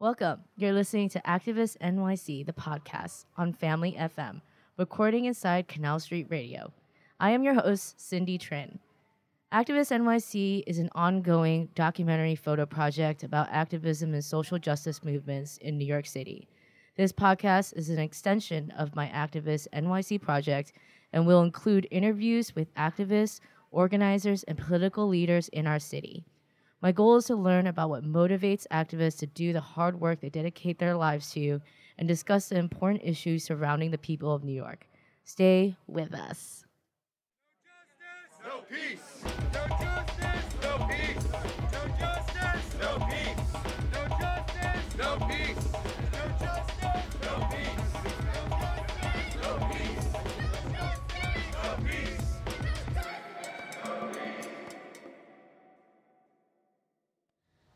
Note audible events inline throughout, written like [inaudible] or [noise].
Welcome. You're listening to Activist NYC, the podcast on Family FM, recording inside Canal Street Radio. I am your host, Cindy Trinh. Activist NYC is an ongoing documentary photo project about activism and social justice movements in New York City. This podcast is an extension of my Activist NYC project and will include interviews with activists, organizers, and political leaders in our city. My goal is to learn about what motivates activists to do the hard work they dedicate their lives to and discuss the important issues surrounding the people of New York. Stay with us. No peace. No justice. No peace.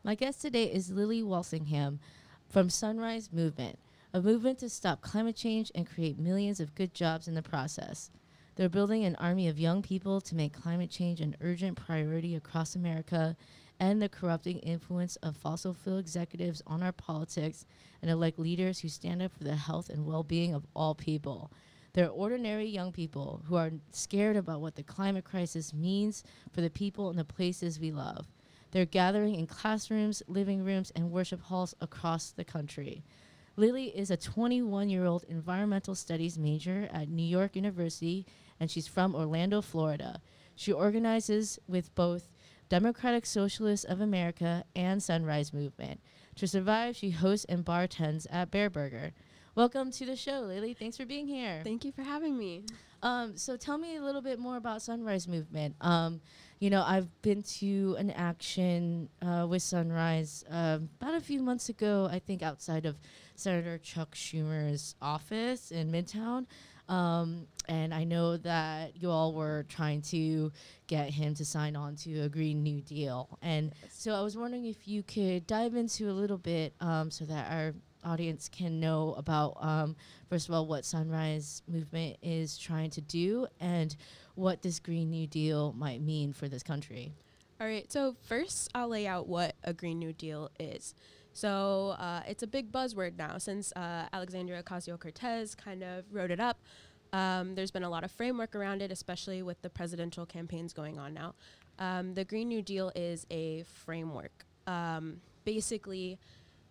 My guest today is Lily Walsingham from Sunrise Movement, a movement to stop climate change and create millions of good jobs in the process. They're building an army of young people to make climate change an urgent priority across America and the corrupting influence of fossil fuel executives on our politics and elect leaders who stand up for the health and well being of all people. They're ordinary young people who are scared about what the climate crisis means for the people and the places we love. They're gathering in classrooms, living rooms, and worship halls across the country. Lily is a 21 year old environmental studies major at New York University, and she's from Orlando, Florida. She organizes with both Democratic Socialists of America and Sunrise Movement. To survive, she hosts and bartends at Bareburger. Welcome to the show, Lily. Thanks for being here. Thank you for having me. Um, so tell me a little bit more about Sunrise Movement. Um, you know, I've been to an action uh, with Sunrise um, about a few months ago, I think outside of Senator Chuck Schumer's office in Midtown. Um, and I know that you all were trying to get him to sign on to a Green New Deal. And so I was wondering if you could dive into a little bit um, so that our audience can know about, um, first of all, what Sunrise Movement is trying to do and what this Green New Deal might mean for this country. All right, so first I'll lay out what a Green New Deal is. So uh, it's a big buzzword now since uh, Alexandria Ocasio Cortez kind of wrote it up. Um, there's been a lot of framework around it, especially with the presidential campaigns going on now. Um, the Green New Deal is a framework, um, basically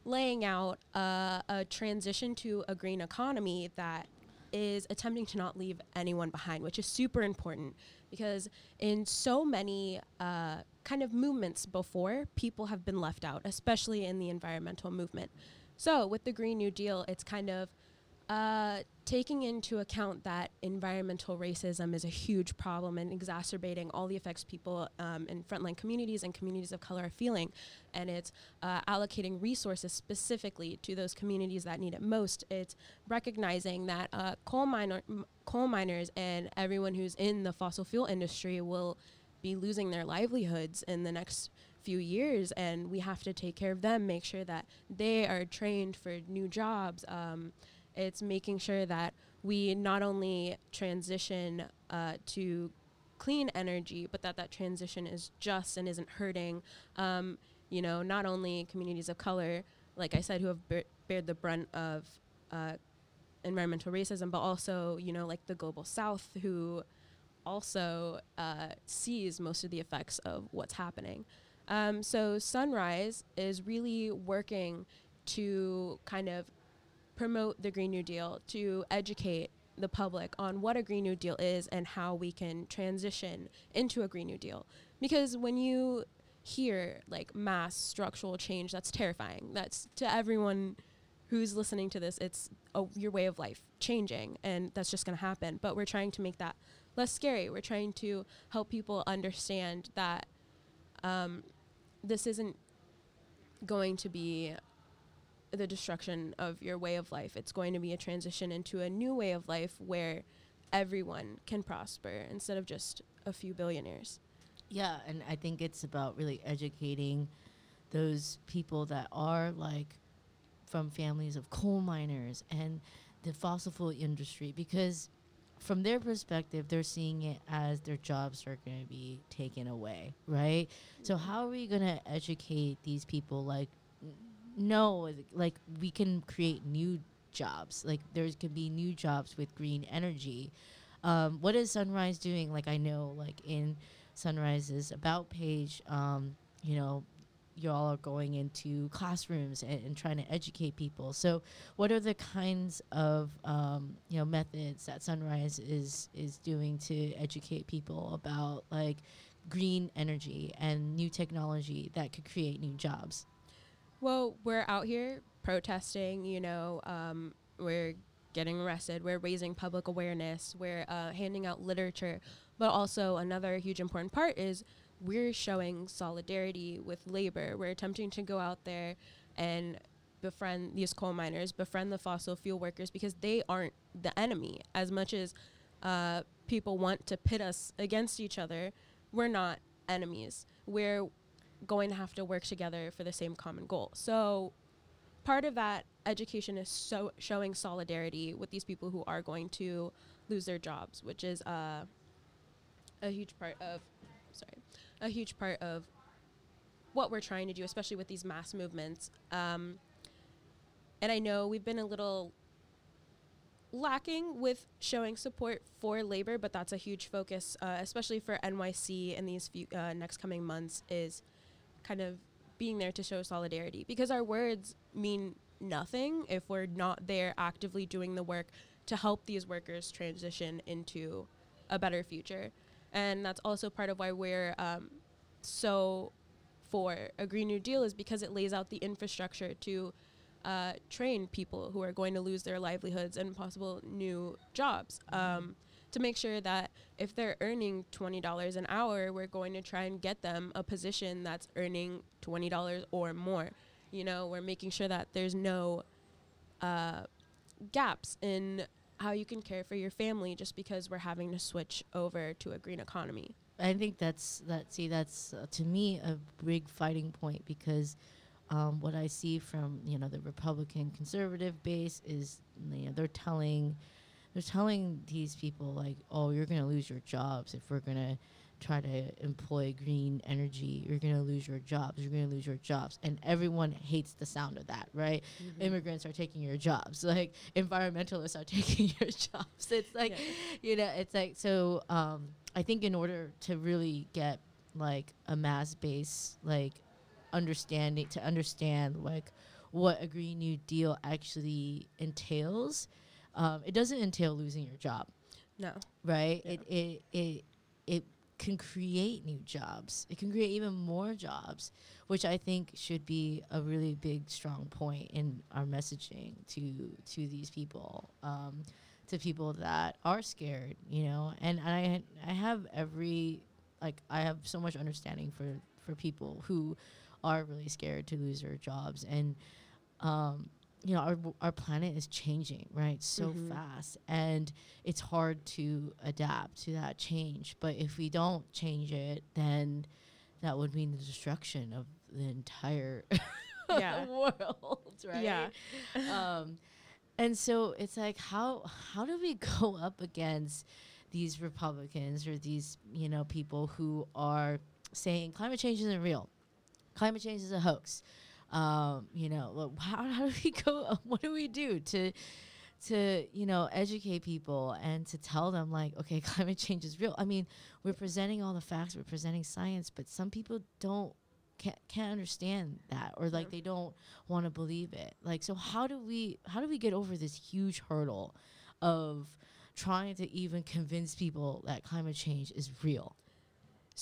laying out a transition to a green economy that is attempting to not leave anyone behind, which is super important because in so many uh, kind of movements before, people have been left out, especially in the environmental movement. So with the Green New Deal, it's kind of uh, taking into account that environmental racism is a huge problem and exacerbating all the effects people um, in frontline communities and communities of color are feeling. And it's uh, allocating resources specifically to those communities that need it most. It's recognizing that uh, coal, miner, coal miners and everyone who's in the fossil fuel industry will be losing their livelihoods in the next few years and we have to take care of them make sure that they are trained for new jobs um, it's making sure that we not only transition uh, to clean energy, but that that transition is just and isn't hurting, um, you know, not only communities of color, like I said, who have bared the brunt of uh, environmental racism, but also, you know, like the global south, who also uh, sees most of the effects of what's happening. Um, so Sunrise is really working to kind of promote the Green New Deal, to educate the public on what a Green New Deal is and how we can transition into a Green New Deal. Because when you hear like mass structural change, that's terrifying. That's to everyone who's listening to this, it's a, your way of life changing, and that's just going to happen. But we're trying to make that less scary. We're trying to help people understand that um, this isn't going to be the destruction of your way of life. It's going to be a transition into a new way of life where everyone can prosper instead of just a few billionaires. Yeah, and I think it's about really educating those people that are like from families of coal miners and the fossil fuel industry because from their perspective they're seeing it as their jobs are going to be taken away right so how are we going to educate these people like know like we can create new jobs. Like there could be new jobs with green energy. Um, what is Sunrise doing? Like I know like in Sunrise's about page, um, you know, y'all are going into classrooms and, and, trying to educate people. So, what are the kinds of um, you know methods that Sunrise is is doing to educate people about like green energy and new technology that could create new jobs? Well, we're out here protesting. You know, um, we're getting arrested. We're raising public awareness. We're uh, handing out literature. But also, another huge important part is we're showing solidarity with labor. We're attempting to go out there and befriend these coal miners, befriend the fossil fuel workers because they aren't the enemy. As much as uh, people want to pit us against each other, we're not enemies. We're going to have to work together for the same common goal. So, part of that education is so showing solidarity with these people who are going to lose their jobs, which is uh, a huge part of sorry, a huge part of what we're trying to do, especially with these mass movements. Um, and I know we've been a little lacking with showing support for labor, but that's a huge focus, uh, especially for NYC in these few uh, next coming months, is kind of being there to show solidarity because our words mean nothing if we're not there actively doing the work to help these workers transition into a better future. And that's also part of why we're um, so for a Green New Deal is because it lays out the infrastructure to uh, train people who are going to lose their livelihoods and possible new jobs. Um, to make sure that if they're earning $20 an hour, we're going to try and get them a position that's earning $20 or more. You know, we're making sure that there's no uh, gaps in how you can care for your family just because we're having to switch over to a green economy. I think that's that. See, that's uh, to me a big fighting point because um, what I see from you know the Republican conservative base is you know they're telling they're telling these people like, oh, you're gonna lose your jobs if we're gonna try to employ green energy, you're going to lose your jobs. You're going to lose your jobs. And everyone hates the sound of that, right? Mm-hmm. Immigrants are taking your jobs. [laughs] Like environmentalists are [laughs] taking your jobs. It's like, yeah. you know, it's like, so um, I think in order to really get like a mass base, like understanding, to understand like what a Green New Deal actually entails, um, it doesn't entail losing your job. No. Right? Yeah. It, it, it, it can create new jobs. It can create even more jobs, which I think should be a really big, strong point in our messaging to to these people, um, to people that are scared, you know. And I I have every like I have so much understanding for for people who are really scared to lose their jobs and um, you know our our planet is changing right so mm-hmm. fast and it's hard to adapt to that change. But if we don't change it then that would mean the destruction of the entire [laughs] yeah. world right? Yeah um, and so it's like how how do we [laughs] go up against these republicans or these you know people who are saying climate change isn't real? Climate change is a hoax um, you know, [laughs] how, how do we go? [laughs] What do we do to to you know educate people and to tell them like, okay, [laughs] climate change is real. I mean, we're presenting all the facts, we're presenting science, but some people don't can't, can't understand that or like they don't want to believe it. Like, so how do we how do we get over this huge hurdle of trying to even convince people that climate change is real?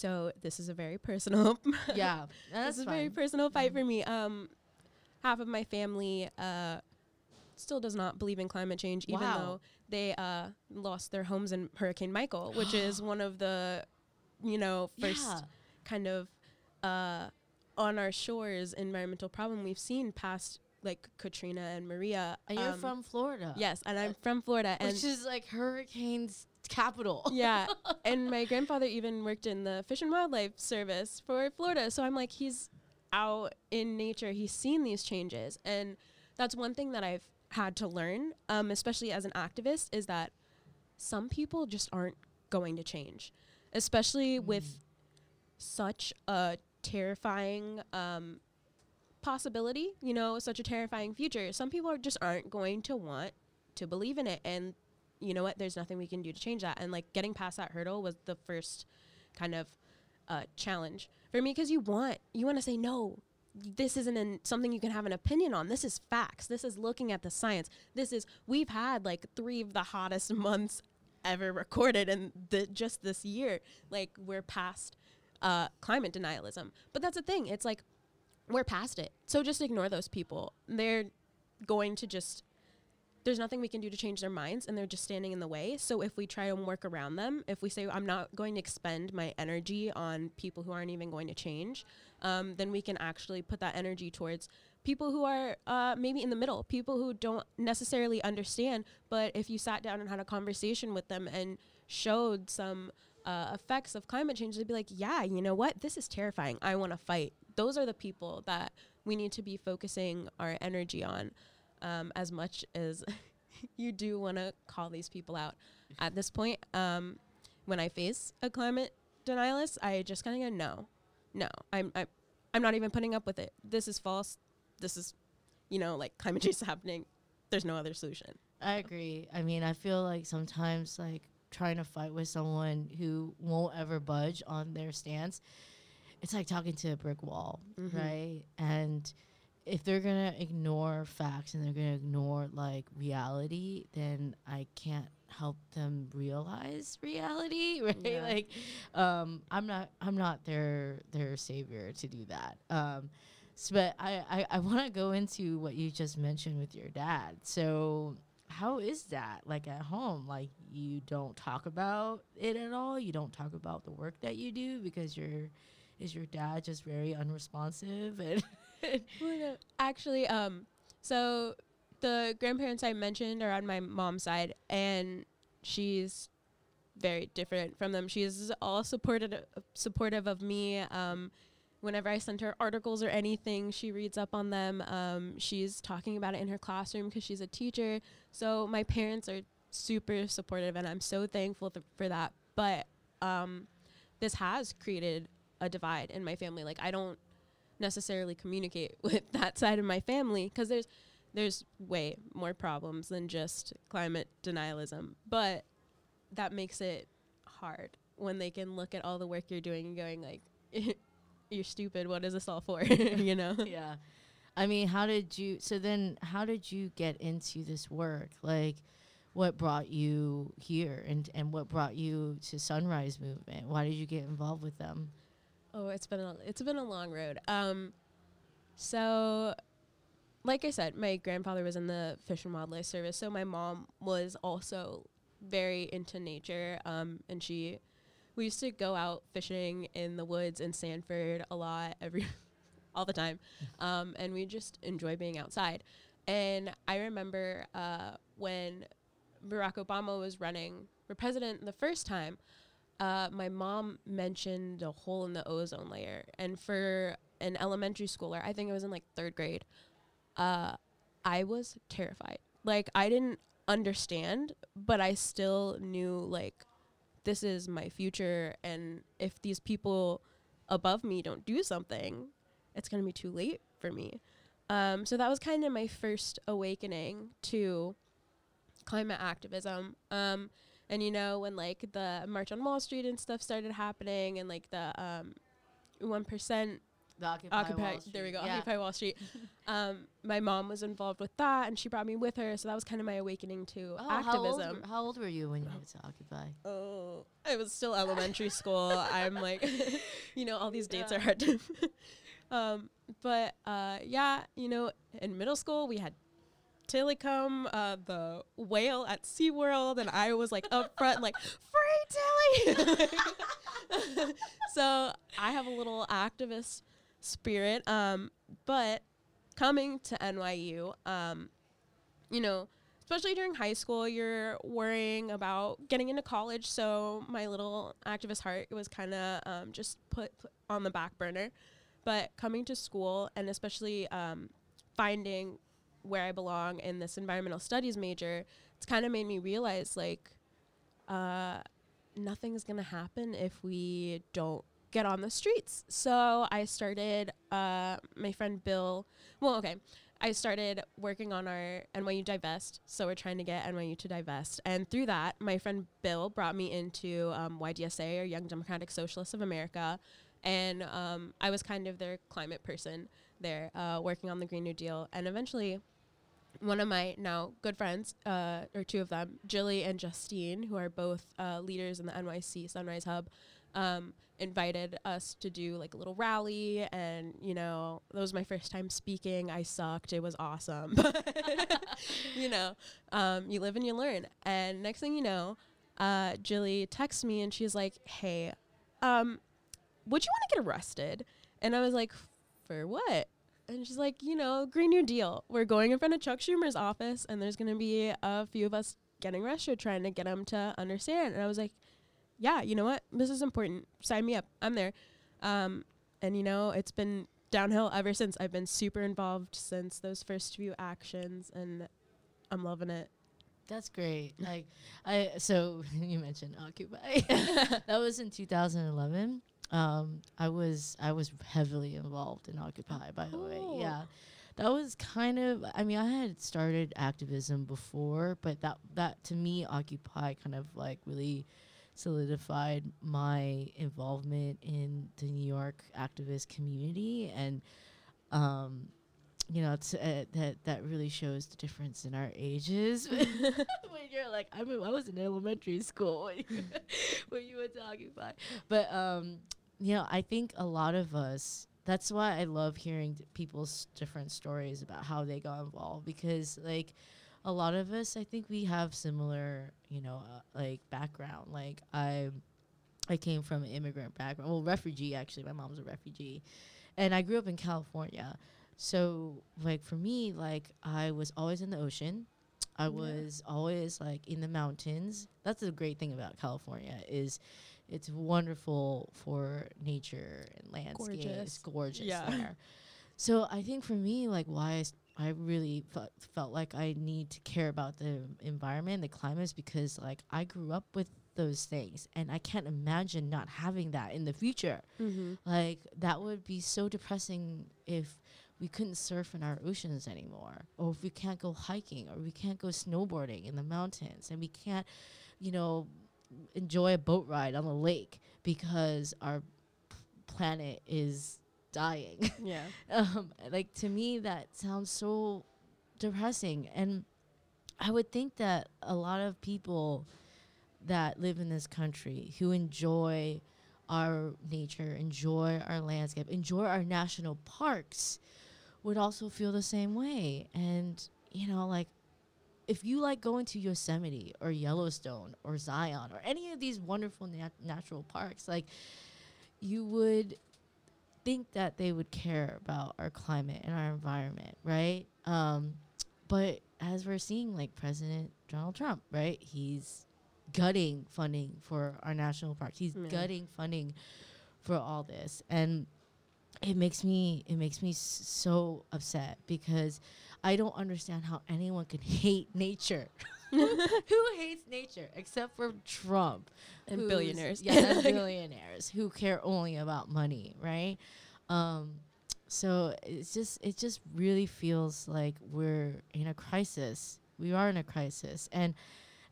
So this is a very personal. [laughs] yeah, this is a very personal fight for me. Um, half of my family uh, still does not believe in climate change, even wow. though they uh, lost their homes in Hurricane Michael, [gasps] which is one of the, you know, first yeah. kind of uh, on our shores environmental problem we've seen past like Katrina and Maria. And um, you're from Florida. Yes, and I'm from Florida, and which is like hurricanes capital. [laughs] yeah. And my grandfather even worked in the Fish and Wildlife Service for Florida. So I'm like, he's out in nature. He's seen these changes. And that's one thing that I've had to learn, um, especially as an activist, is that some people just aren't going to change, especially mm. with such a terrifying um, possibility, you know, such a terrifying future, some people are just aren't going to want to believe in it. And you know what? There's nothing we can do to change that. And like getting past that hurdle was the first kind of uh, challenge for me because you want you want to say no. This isn't an, something you can have an opinion on. This is facts. This is looking at the science. This is we've had like three of the hottest [laughs] months ever recorded, and the, just this year, like we're past uh, climate denialism. But that's the thing. It's like we're past it. So just ignore those people. They're going to just there's nothing we can do to change their minds and they're just standing in the way. So if we try and work around them, if we say I'm not going to expend my energy on people who aren't even going to change, um, then we can actually put that energy towards people who are uh, maybe in the middle, people who don't necessarily understand. But if you sat down and had a conversation with them and showed some uh, effects of climate change, they'd be like, yeah, you know what? This is terrifying. I want to fight. Those are the people that we need to be focusing our energy on um, as much as [laughs] you do want to call these people out. At this point, um, when I face a climate denialist, I just kind of go, no, no, I'm, I'm, I'm not even putting up with it. This is false. This is, you know, like climate change is happening. There's no other solution. I agree. I mean, I feel like sometimes like trying to fight with someone who won't ever budge on their stance, it's like talking to a brick wall, Mhm. right? And if they're gonna ignore facts and they're gonna ignore like reality, then I can't help them realize reality, [laughs] right? Yeah. Like, um, I'm not, I'm not their their savior to do that. Um, s- but I, I, I want to go into what you just mentioned with your dad. So, how is that like at home? Like, you don't talk about it at all. You don't talk about the work that you do because your is your dad just very unresponsive and [laughs] [laughs] [laughs] Actually, um, so the grandparents I mentioned are on my mom's side, and she's very different from them. She's all supported supportive of me. Um, whenever I send her articles or anything, she reads up on them. Um, she's talking about it in her classroom because she's a teacher. So my parents are super supportive, and I'm so thankful th- for that. But um, this has created a divide in my family. Like I don't necessarily communicate [laughs] with that side of my family because there's there's way more problems than just climate denialism but that makes it hard when they can look at all the work you're doing and going like [laughs] you're stupid what is this all for [laughs] you know yeah. I mean, how did you? So then, how did you get into this work? Like, what brought you here, and and what brought you to Sunrise Movement? Why did you get involved with them? Oh, it's been a it's been a long road. Um, so, like I said, my grandfather was in the Fish and Wildlife Service, so my mom was also very into nature. Um, and she, we used to go out fishing in the woods in Sanford a lot, every, [laughs] all the time, um, and we just enjoy being outside. And I remember uh, when Barack Obama was running for president the first time uh, my mom mentioned a hole in the ozone layer, and for an elementary schooler, I think it was in like third grade, uh, I was terrified. Like I didn't understand, but I still knew like this is my future, and if these people above me don't do something, it's gonna be too late for me. Um, so that was kind of my first awakening to climate activism. Um, and you know when like the March on Wall Street and stuff started happening, and like the um, one percent The Occupy, Occupy. There we go. Yeah. Occupy Wall Street. [laughs] um, my mom was involved with that, and she brought me with her. So that was kind of my awakening to Oh, How old, activism. how old were you when you went to Occupy? Oh, I was still elementary [laughs] school. I'm like, [laughs] you know, all these dates Yeah. are hard to. um, but uh, yeah, you know, in middle school we had Tilikum, uh, the whale at SeaWorld, and I was like up front, like [laughs] free Tilly. [laughs] so I have a little activist spirit. Um, but coming to NYU, um, you know, especially during high school, you're worrying about getting into college. So my little activist heart was kind of um, just put, put on the back burner. But coming to school and especially um, finding where I belong in this environmental studies major, it's kind of made me realize like uh, nothing's gonna happen if we don't get on the streets. So I started, uh, my friend Bill, well, okay. I started working on our NYU divest. So we're trying to get NYU to divest. And through that, my friend Bill brought me into um, YDSA or Young Democratic Socialists of America. And um, I was kind of their climate person there, uh, working on the Green New Deal. And eventually, one of my now good friends, uh, or two of them, Jilly and Justine, who are both uh, leaders in the NYC Sunrise Hub, um, invited us to do like a little rally. And, you know, that was my first time speaking. I sucked. It was awesome. [laughs] you know, um, you live and you learn. And next thing you know, uh, Jilly texts me and she's like, hey, um, would you want to get arrested? And I was like, for what? And she's like, you know, Green New Deal. We're going in front of Chuck Schumer's office, and there's going to be a few of us getting arrested trying to get him to understand. And I was like, yeah, you know what? This is important. Sign me up. I'm there. Um, and, you know, it's been downhill ever since. I've been super involved since those first few actions, and I'm loving it. That's great. Like I so [laughs] you mentioned Occupy. [laughs] [laughs] that was in 2011. Um, I was I was heavily involved in Occupy. By the way, yeah, that was kind of. I mean, I had started activism before, but that that to me, Occupy kind of like really solidified my involvement in the New York activist community and. Um, you know, it's, uh, that that really shows the difference in our ages. [laughs] when you're like, I mean, I was in elementary school when you, [laughs] when you went to Occupy, but um, you know, I think a lot of us. That's why I love hearing people's different stories about how they got involved because, like, a lot of us, I think we have similar, you know, uh, like background. Like, I, I came from an immigrant background, well, refugee actually. My mom's a refugee, and I grew up in California. So like for me, like I was always in the ocean. I Yeah. was always like in the mountains. That's the great thing about California is it's wonderful for nature and landscape. It's Gorgeous. gorgeous Yeah. there. So I think for me, like why I really fe- felt like I need to care about the environment, the climate, is because like I grew up with those things, and I can't imagine not having that in the future. Mm-hmm. Like that would be so depressing if we couldn't surf in our oceans anymore, or if we can't go hiking, or we can't go snowboarding in the mountains, and we can't, you know, enjoy a boat ride on the lake because our planet is dying. [laughs] Yeah. um, like to me, that sounds so depressing, and I would think that a lot of people that live in this country who enjoy our nature, enjoy our landscape, enjoy our national parks, would also feel the same way. And you know, like if you like going to Yosemite or Yellowstone or Zion or any of these wonderful nat- natural parks, like you would think that they would care about our climate and our environment, right? Um, but as we're seeing, like President Donald Trump, right? He's gutting funding for our national parks. He's Yeah. gutting funding for all this, and it makes me it makes me s- so upset because I don't understand how anyone can hate nature. [laughs] who hates nature except for Trump? And billionaires. Yeah, and [laughs] billionaires who care only about money, right? Um, so it's just it just really feels like we're in a crisis. We are in a crisis, and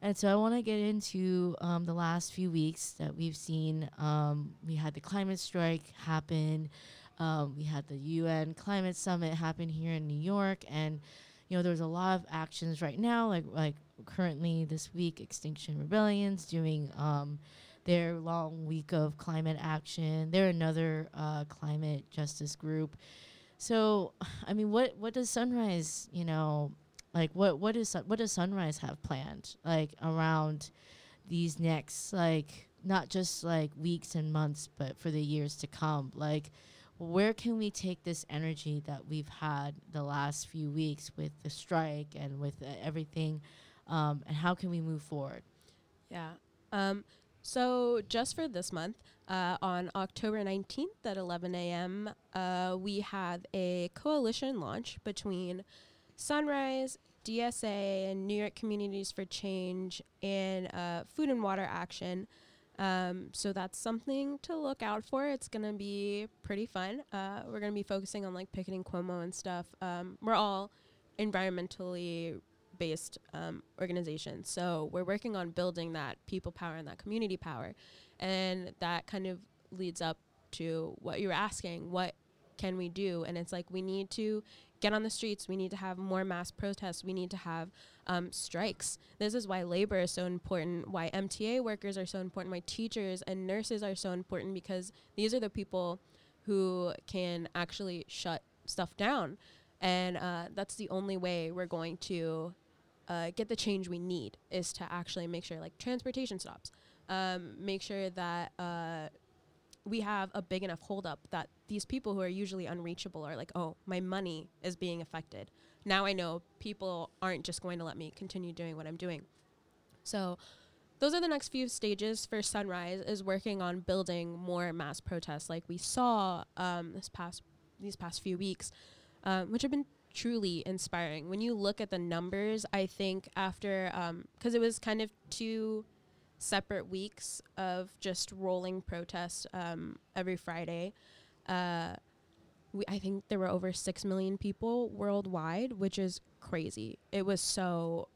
and so I want to get into um, the last few weeks that we've seen. Um, we had the climate strike happen. Um, we had the UN climate summit happen here in New York, and you know there's a lot of actions right now. Like like currently this week, Extinction Rebellion's doing um, their long week of climate action. They're another uh, climate justice group. So, I mean, what what does Sunrise, you know, like what what is what does Sunrise have planned like around these next like not just like weeks and months, but for the years to come? Like, where can we take this energy that we've had the last few weeks with the strike and with uh, everything, um, and how can we move forward? Yeah. Um, so just for this month, uh, on October 19th at 11 a.m., uh, we have a coalition launch between Sunrise, DSA, and New York Communities for Change and uh, Food and Water Action. Um, so that's something to look out for. It's gonna be pretty fun. Uh, we're gonna be focusing on like picketing Cuomo and stuff. Um, we're all environmentally based um, organizations, so we're working on building that people power and that community power, and that kind of leads up to what you're asking. What can we do? And it's like we need to get on the streets. We need to have more mass protests. We need to have um, strikes. This is why labor is so important, why MTA workers are so important, why teachers and nurses are so important, because these are the people who can actually shut stuff down. And uh, that's the only way we're going to uh, get the change we need is to actually make sure like transportation stops, um, make sure that uh, we have a big enough holdup that these people who are usually unreachable are like, oh, my money is being affected. Now I know people aren't just going to let me continue doing what I'm doing. So those are the next few stages for Sunrise is working on building more mass protests like we saw um, this past these past few weeks, um, which have been truly inspiring. When you look at the numbers, I think after because it was kind of two separate weeks of just rolling protests um, every Friday. Uh, we, I think there were over six million people worldwide, which is crazy. It was so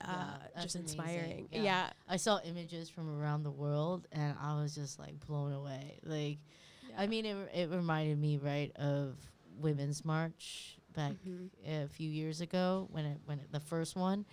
uh, Yeah, just inspiring. Yeah. Yeah. I saw images from around the world and I was just like blown away. Like, I mean, it, it reminded me, right, of Women's March back Mhm. a few years ago when it when it, the first one.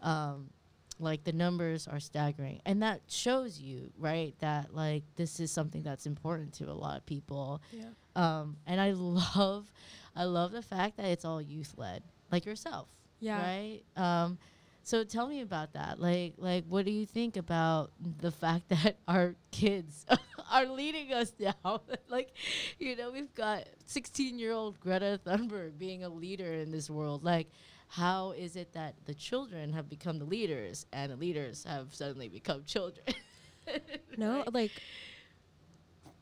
Um, like the numbers are staggering, and that shows you, right, that like this is something that's important to a lot of people. yeah. Um, and I [laughs] love, I love the fact that it's all youth led, like yourself, Yeah. right? Um, so tell me about that. Like, like, what do you think about the fact [laughs] that our kids [laughs] are leading us now? like, you know, we've got 16-year-old Greta Thunberg being a leader in this world. Like, how is it that the children have become the leaders and the leaders have suddenly become children? [laughs] No, like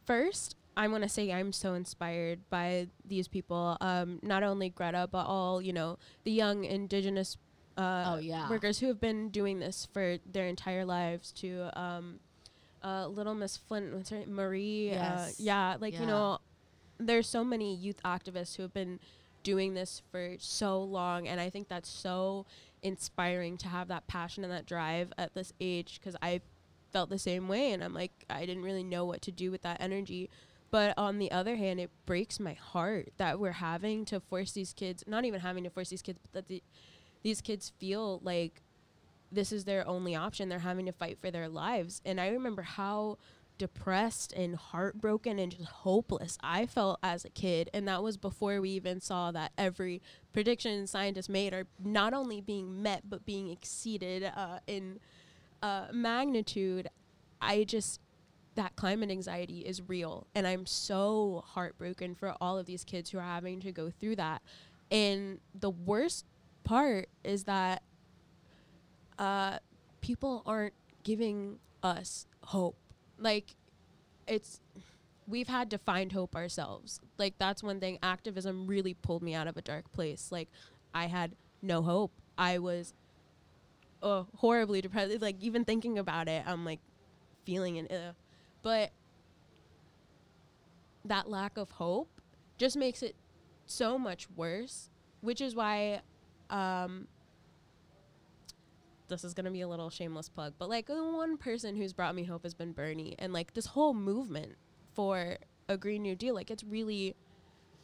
first, I want to say I'm so inspired by these people. Um, not only Greta, but all you know the young indigenous uh, Oh, yeah. workers who have been doing this for their entire lives. To um, uh, Little Miss Flint, what's her name? Marie. Uh, yeah, like you know, there's so many youth activists who have been doing this for so long, and I think that's so inspiring to have that passion and that drive at this age because I felt the same way and I'm like I didn't really know what to do with that energy. But on the other hand it breaks my heart that we're having to force these kids not even having to force these kids but that the, these kids feel like this is their only option. They're having to fight for their lives. And I remember how depressed and heartbroken and just hopeless I felt as a kid and that was before we even saw that every prediction scientists made are not only being met but being exceeded uh, in uh, magnitude, I just that climate anxiety is real, and I'm so heartbroken for all of these kids who are having to go through that. And the worst part is that uh, people aren't giving us hope. Like, it's we've had to find hope ourselves. Like that's one thing. Activism really pulled me out of a dark place. Like I had no hope. I was oh, horribly depressed. Like even thinking about it, I'm like feeling an uh. But that lack of hope just makes it so much worse, which is why um this is gonna be a little shameless plug, but like the one person who's brought me hope has been Bernie, and like this whole movement for a Green New Deal, like it's really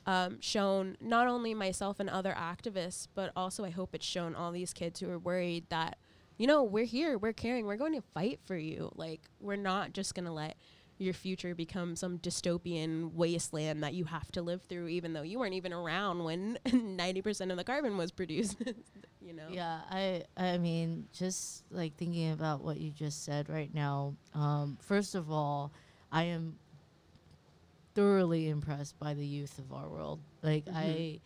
um, shown not only myself and other activists, but also I hope it's shown all these kids who are worried that, you know, we're here, we're caring, we're going to fight for you. Like we're not just gonna let your future become some dystopian wasteland that you have to live through, even though you weren't even around when [laughs] ninety percent of the carbon was produced. [laughs] you know. Yeah, I I mean, just like thinking about what you just said right now. Um, first of all, I am thoroughly impressed by the youth of our world. Like I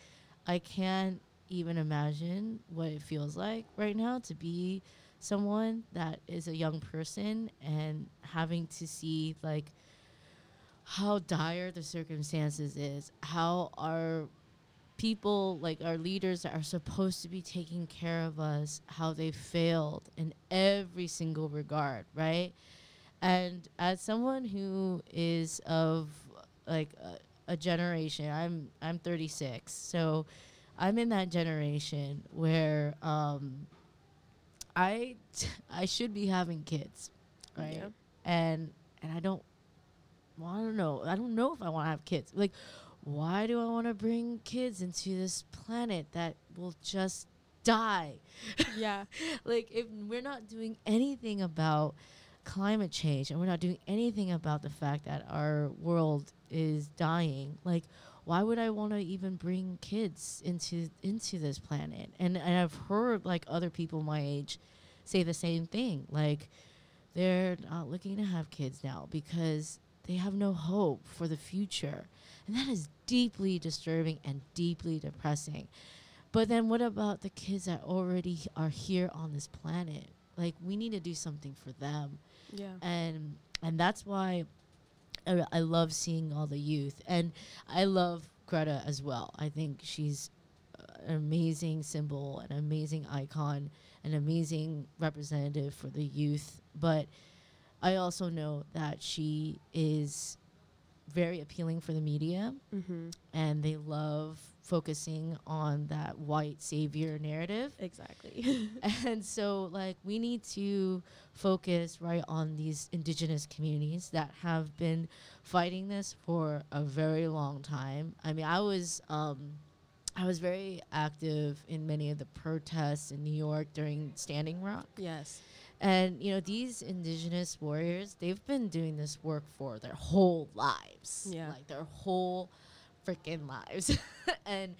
I can't even imagine what it feels like right now to be someone that is a young person and having to see like how dire the circumstances is, how our people like our leaders that are supposed to be taking care of us how they failed in every single regard right? And as someone who is of like a, a generation, I'm I'm 36, so I'm in that generation where um, I I should be having kids, right? Yeah. And and I don't. Well, I don't know. I don't know if I want to have kids. Like, why do I want to bring kids into this planet that will just die? Yeah. [laughs] like if we're not doing anything about climate change and we're not doing anything about the fact that our world is dying like why would i want to even bring kids into into this planet and, and i've heard like other people my age say the same thing like they're not looking to have kids now because they have no hope for the future and that is deeply disturbing and deeply depressing but then what about the kids that already are here on this planet? Like we need to do something for them. Yeah. And and that's why I, love seeing all the youth and I love Greta as well. I think she's an amazing symbol, an amazing icon, an amazing representative for the youth, but I also know that she is very appealing for the media Mm-hmm. and they love focusing on that white savior narrative. Exactly. [laughs] and so like we need to focus right on these indigenous communities that have been fighting this for a very long time. I mean, I was um I was very active in many of the protests in New York during Standing Rock. yes. And you know, these indigenous warriors, they've been doing this work for their whole lives. Yeah. Like their whole freaking lives. [laughs] and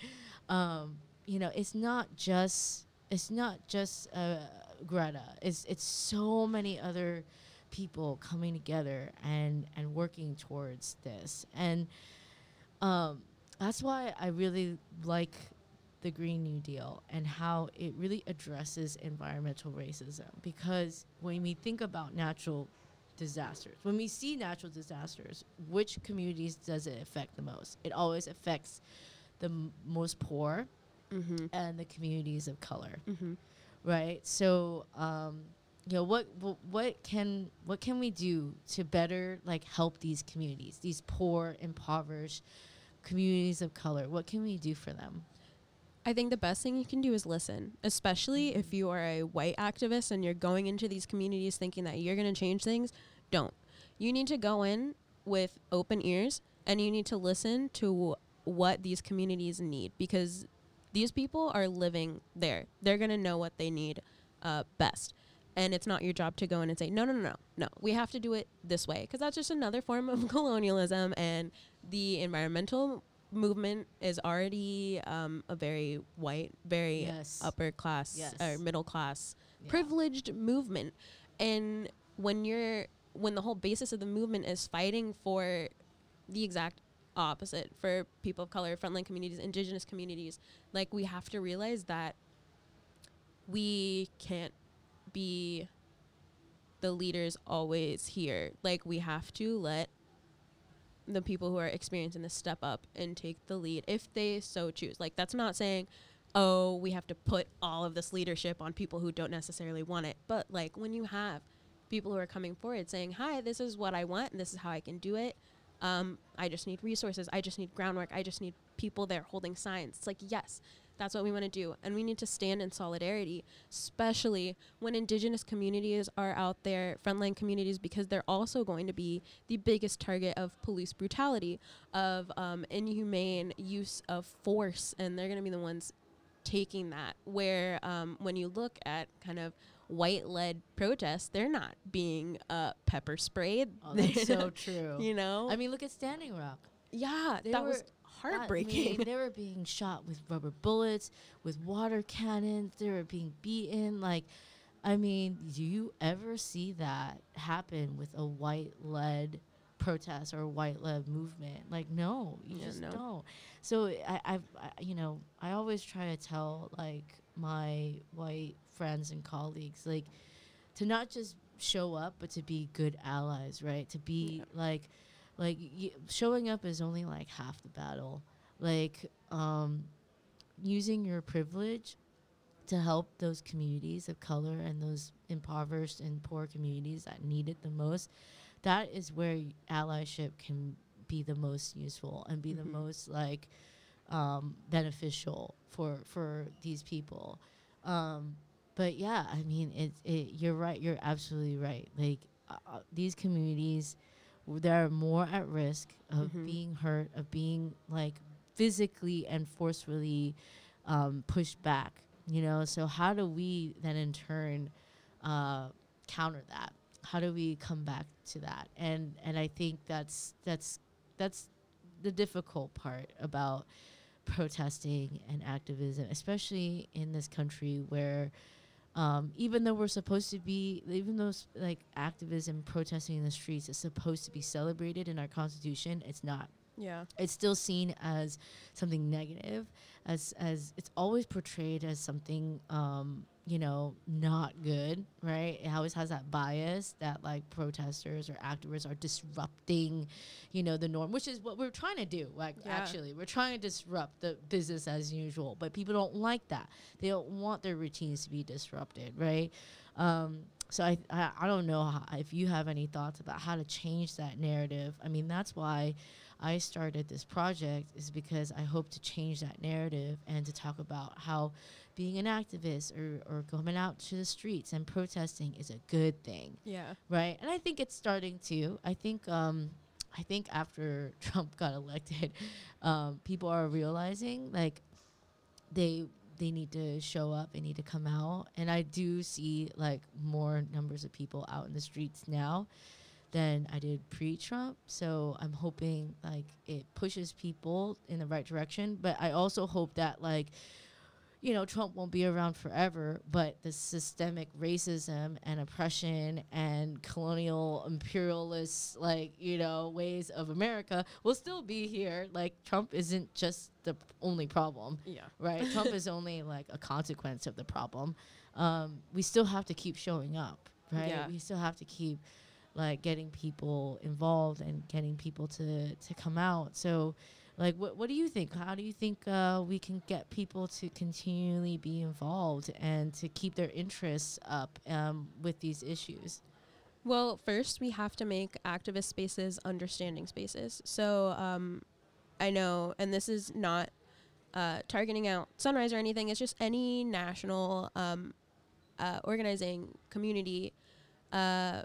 um, you know, it's not just it's not just uh, Greta. It's it's so many other people coming together and and working towards this. And um, that's why I really like the Green New Deal and how it really addresses environmental racism. Because when we think about natural disasters, when we see natural disasters, which communities does it affect the most? It always affects the m- most poor Mm-hmm. and the communities of color Mm-hmm. right so um you know what, what what can what can we do to better like help these communities these poor impoverished communities of color what can we do for them I think the best thing you can do is listen, especially if you are a white activist and you're going into these communities thinking that you're going to change things. Don't. You need to go in with open ears and you need to listen to what these communities need because these people are living there. They're going to know what they need uh, best. And it's not your job to go in and say, no, no, no, no, no, we have to do it this way. Because that's just another form of [laughs] colonialism. And the environmental movement is already um, a very white, very Yes. upper class Yes. or middle class Yeah. privileged movement. And when you're when the whole basis of the movement is fighting for the exact opposite for people of color, frontline communities, indigenous communities, like we have to realize that we can't be the leaders always here. Like we have to let the people who are experiencing this step up and take the lead if they so choose. Like that's not saying oh, we have to put all of this leadership on people who don't necessarily want it. But like when you have people who are coming forward saying, "Hi, this is what I want and this is how I can do it." Um, I just need resources. I just need groundwork. I just need people there holding signs. It's like, yes, that's what we want to do. And we need to stand in solidarity, especially when indigenous communities are out there, frontline communities, because they're also going to be the biggest target of police brutality, of um, inhumane use of force. And they're going to be the ones taking that. Where um, when you look at kind of white led protests, they're not being uh, pepper sprayed. oh, that's [laughs] so true You know? i mean look at standing rock yeah, they that were- was I mean, heartbreaking. they [laughs] were being shot with rubber bullets, with water cannons. They were being beaten. Like, I mean, do you ever see that happen with a white-led protest or a white-led movement? Like, no, you Yeah, just no. don't. So I, I've, I, you know, I always try to tell like my white friends and colleagues, like, to not just show up, but to be good allies, right? To be Yeah. like like y- showing up is only like half the battle like um using your privilege to help those communities of color and those impoverished and poor communities that need it the most, that is where allyship can be the most useful and be Mhm. the most like um, beneficial for for these people. Um, but yeah, I mean, it's it. You're right. You're absolutely right. Like uh, uh, these communities, they're more at risk of Mhm. being hurt, of being like physically and forcefully um, pushed back. You know, so how do we then in turn uh, counter that? How do we come back to that? And and I think that's that's that's the difficult part about protesting and activism, especially in this country where um, even though we're supposed to be, even though like activism, protesting in the streets is supposed to be celebrated in our constitution, it's not Yeah. it's still seen as something negative as as it's always portrayed as something um you know not good right? It always has that bias that like protesters or activists are disrupting you know the norm which is what we're trying to do like Yeah. actually. We're trying to disrupt the business as usual but people don't like that. They don't want their routines to be disrupted right? Um so I, I i don't know how, if you have any thoughts about how to change that narrative. I mean that's why I started this project is because I hope to change that narrative and to talk about how being an activist or, or coming out to the streets and protesting is a good thing, Yeah. right? And I think it's starting to. I think um, I think after [laughs] Trump got elected, um, people are realizing like they they need to show up, they need to come out, and I do see like more numbers of people out in the streets now than I did pre-Trump. So I'm hoping like it pushes people in the right direction. But I also hope that like, you know, Trump won't be around forever, but the systemic racism and oppression and colonial imperialist like, you know, ways of America will still be here. Like Trump isn't just the p- only problem Yeah. right? [laughs] Trump is only like a consequence of the problem. Um, we still have to keep showing up, right? Yeah. We still have to keep like getting people involved and getting people to to come out. So, like, what what do you think? How do you think uh, we can get people to continually be involved and to keep their interests up um, with these issues? Well, first we have to make activist spaces understanding spaces. So um, I know, and this is not uh, targeting out Sunrise or anything. It's just any national um, uh, organizing community uh,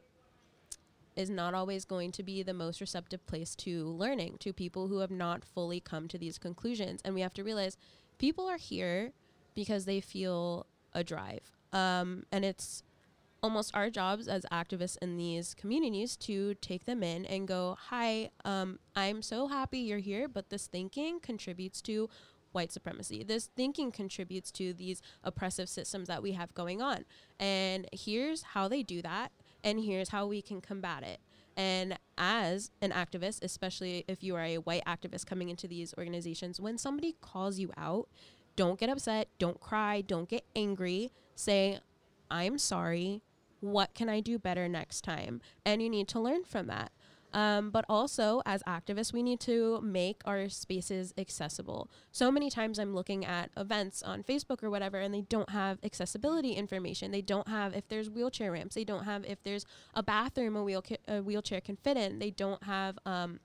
is not always going to be the most receptive place to learning to people who have not fully come to these conclusions. And we have to realize people are here because they feel a drive. Um, and it's almost our jobs as activists in these communities to take them in and go, Hi, um, I'm so happy you're here, but this thinking contributes to white supremacy. This thinking contributes to these oppressive systems that we have going on. And here's how they do that, and here's how we can combat it. And as an activist, especially if you are a white activist coming into these organizations, when somebody calls you out, don't get upset, don't cry, don't get angry. Say, I'm sorry. What can I do better next time? And you need to learn from that. Um, but also, as activists, we need to make our spaces accessible. So many times I'm looking at events on Facebook or whatever, and they don't have accessibility information. They don't have if there's wheelchair ramps. They don't have if there's a bathroom a, wheel a wheelchair can fit in. They don't have um,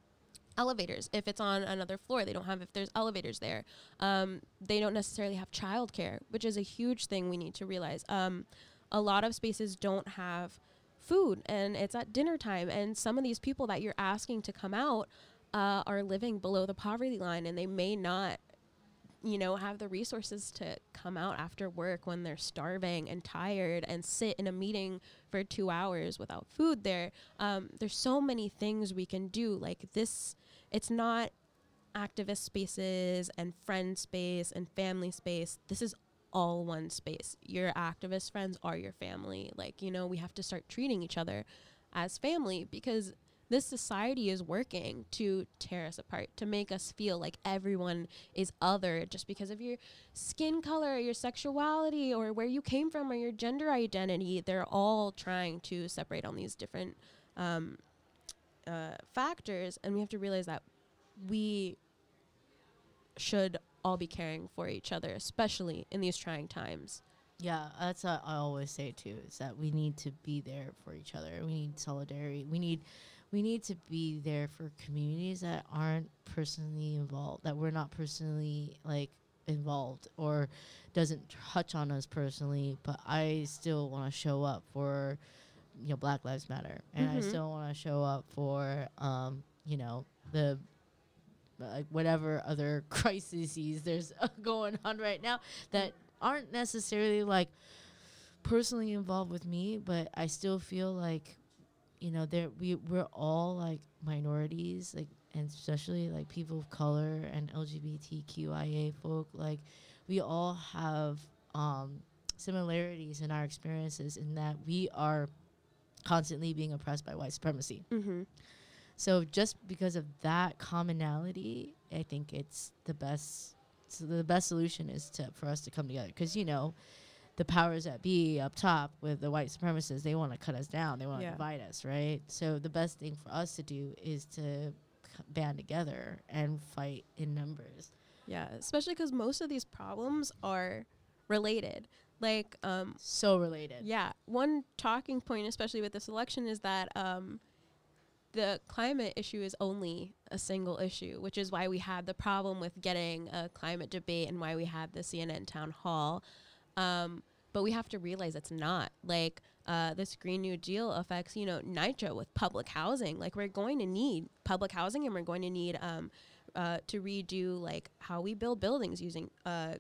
elevators if it's on another floor. They don't have if there's elevators there. Um, they don't necessarily have childcare, which is a huge thing we need to realize. Um, a lot of spaces don't have food and it's at dinner time and some of these people that you're asking to come out uh, are living below the poverty line and they may not you know have the resources to come out after work when they're starving and tired and sit in a meeting for two hours without food there. Um, there's so many things we can do like this it's not activist spaces and friend space and family space. This is all one space. Your activist friends are your family. Like, you know, we have to start treating each other as family because this society is working to tear us apart, to make us feel like everyone is other just because of your skin color, or your sexuality, or where you came from, or your gender identity. They're all trying to separate on these different um, uh, factors. And we have to realize that we should all be caring for each other, especially in these trying times. Yeah, that's what I always say too. Is that we need to be there for each other. We need solidarity. We need, we need to be there for communities that aren't personally involved. That we're not personally like involved or doesn't touch on us personally. But I still want to show up for, you know, Black Lives Matter, and I Mhm. still want to show up for, um, you know, the like whatever other [laughs] crises there's [laughs] going on right now that aren't necessarily like personally involved with me, but I still feel like you know there we we're all like minorities like and especially like people of color and LGBTQIA folk like we all have um similarities in our experiences in that we are constantly being oppressed by white supremacy. Mm-hmm. So just because of that commonality, I think it's the best. So the best solution is to for us to come together because you know, the powers that be up top with the white supremacists, they want to cut us down. They want to Yeah. divide us, right? So the best thing for us to do is to c- band together and fight in numbers. Yeah, especially because most of these problems are related. Like, um, So related. yeah, one talking point, especially with this election, is that um, the climate issue is only a single issue, which is why we had the problem with getting a climate debate and why we had the CNN town hall. Um, but we have to realize it's not like uh, this Green New Deal affects, you know, Nitro with public housing. Like we're going to need public housing, and we're going to need um, uh, to redo like how we build buildings using uh,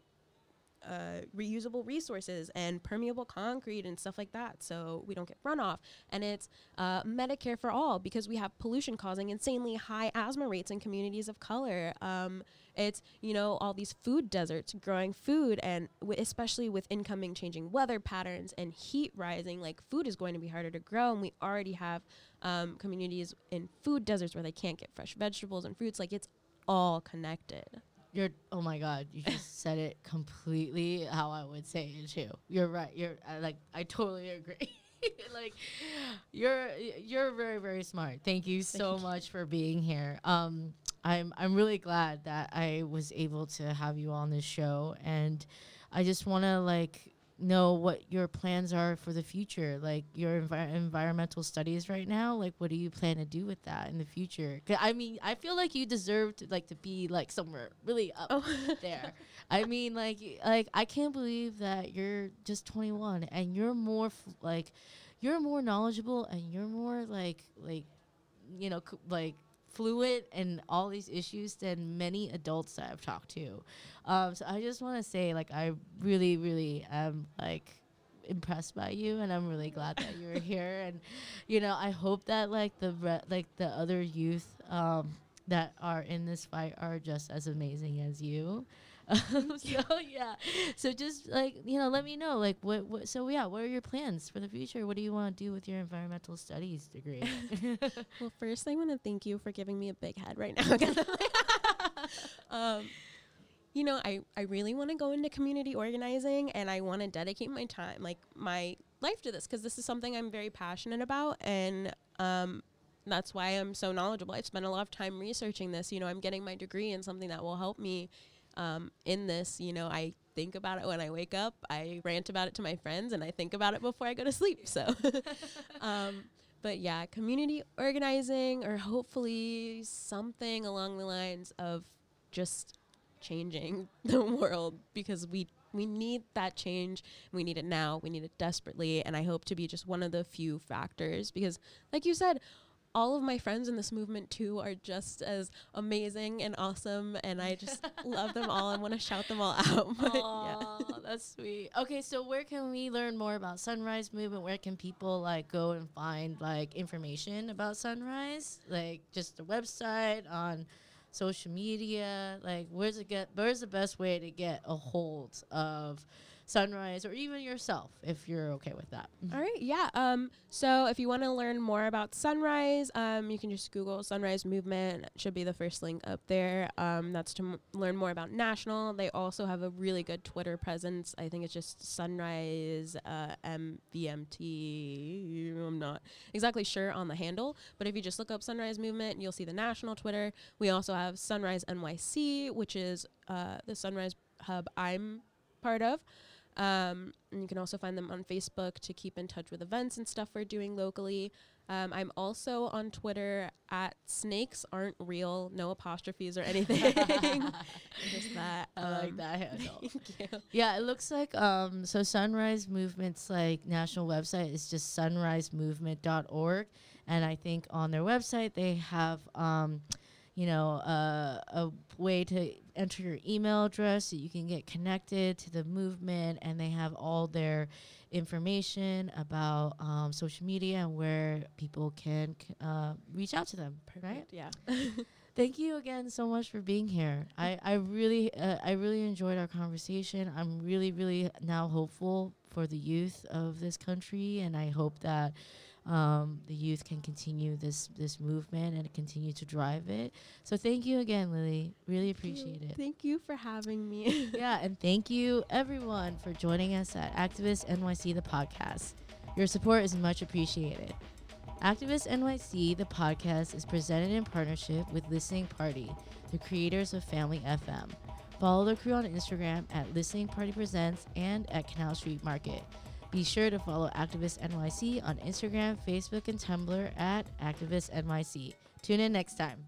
uh, reusable resources and permeable concrete and stuff like that so we don't get runoff. And it's uh, medicare for all because we have pollution causing insanely high asthma rates in communities of color. Um, it's you know all these food deserts growing food and w- especially with incoming changing weather patterns and heat rising like food is going to be harder to grow and we already have um, communities in food deserts where they can't get fresh vegetables and fruits. Like it's all connected You're oh my god, you just [laughs] said it completely how I would say it too. You're right. You're I, like I totally agree. [laughs] like you're you're very very smart. Thank you so you. much for being here. Um I'm I'm really glad that I was able to have you on this show and I just want to like know what your plans are for the future like your envi- environmental studies right now like what do you plan to do with that in the future i mean i feel like you deserve to like to be like somewhere really up oh [laughs] there. I mean, like, like I can't believe that you're just 21 and you're more f- like, you're more knowledgeable and you're more like, like, you know, c- like fluent and all these issues than many adults that I've talked to. Um, so I just want to say, like, I really, really am like impressed by you and I'm really glad that you're here [laughs] and you know I hope that like the re- like the other youth um that are in this fight are just as amazing as you [laughs] [laughs] um, so yeah so just like you know let me know like what, what so yeah what are your plans for the future what do you want to do with your environmental studies degree [laughs] Well, first, I want to thank you for giving me a big head right now. Um, you know, I, I really want to go into community organizing and I want to dedicate my time, like my life to this, because this is something I'm very passionate about. And um, that's why I'm so knowledgeable. I've spent a lot of time researching this. You know, I'm getting my degree in something that will help me um, in this. You know, I think about it when I wake up, I rant about it to my friends, and I think about it before I go to sleep. So. [laughs] um, but yeah, community organizing or hopefully something along the lines of just changing [laughs] the world because we we need that change. We need it now. We need it desperately and I hope to be just one of the few factors because like you said, all of my friends in this movement too are just as amazing and awesome and I just [laughs] love them all and want to shout them all out. But yeah. That's sweet. Okay, so where can we learn more about Sunrise Movement? Where can people like go and find like information about Sunrise? Like just the website on social media. Like where's it get? Where's the best way to get a hold of Sunrise or even yourself if you're okay with that? All right, yeah. Um, so if you want to learn more about Sunrise, um, you can just Google Sunrise Movement. It should be the first link up there. Um, that's to m- learn more about National. They also have a really good Twitter presence. I think it's just Sunrise uh, MVMT. I'm not exactly sure on the handle, but if you just look up Sunrise Movement, you'll see the National Twitter. We also have Sunrise NYC, which is uh, the Sunrise hub I'm part of. Um, and you can also find them on Facebook to keep in touch with events and stuff we're doing locally. Um, I'm also on Twitter at snakes aren't real, no apostrophes or [laughs] anything. Just that. I like um, that handle. [laughs] Thank you. Yeah, it looks like um so Sunrise Movement's like national website is just sunrisemovement.org and I think on their website they have um you know uh, a way to enter your email address so you can get connected to the movement and they have all their information about um, social media and where people can c- uh, reach out to them right Yeah. [laughs] [laughs] Thank you again so much for being here. I, I really uh, I really enjoyed our conversation. I'm really really now hopeful for the youth of this country, and I hope that um, the youth can continue this this movement and continue to drive it. So thank you again, Lily. Really appreciate it. Thank you for having me. [laughs] Yeah, and thank you everyone for joining us at Activist NYC the podcast. Your support is much appreciated. Activist NYC the podcast is presented in partnership with Listening Party, the creators of Family FM. Follow the crew on Instagram at Listening Party Presents and at Canal Street Market. Be sure to follow Activist NYC on Instagram, Facebook, and Tumblr at Activist NYC. Tune in next time.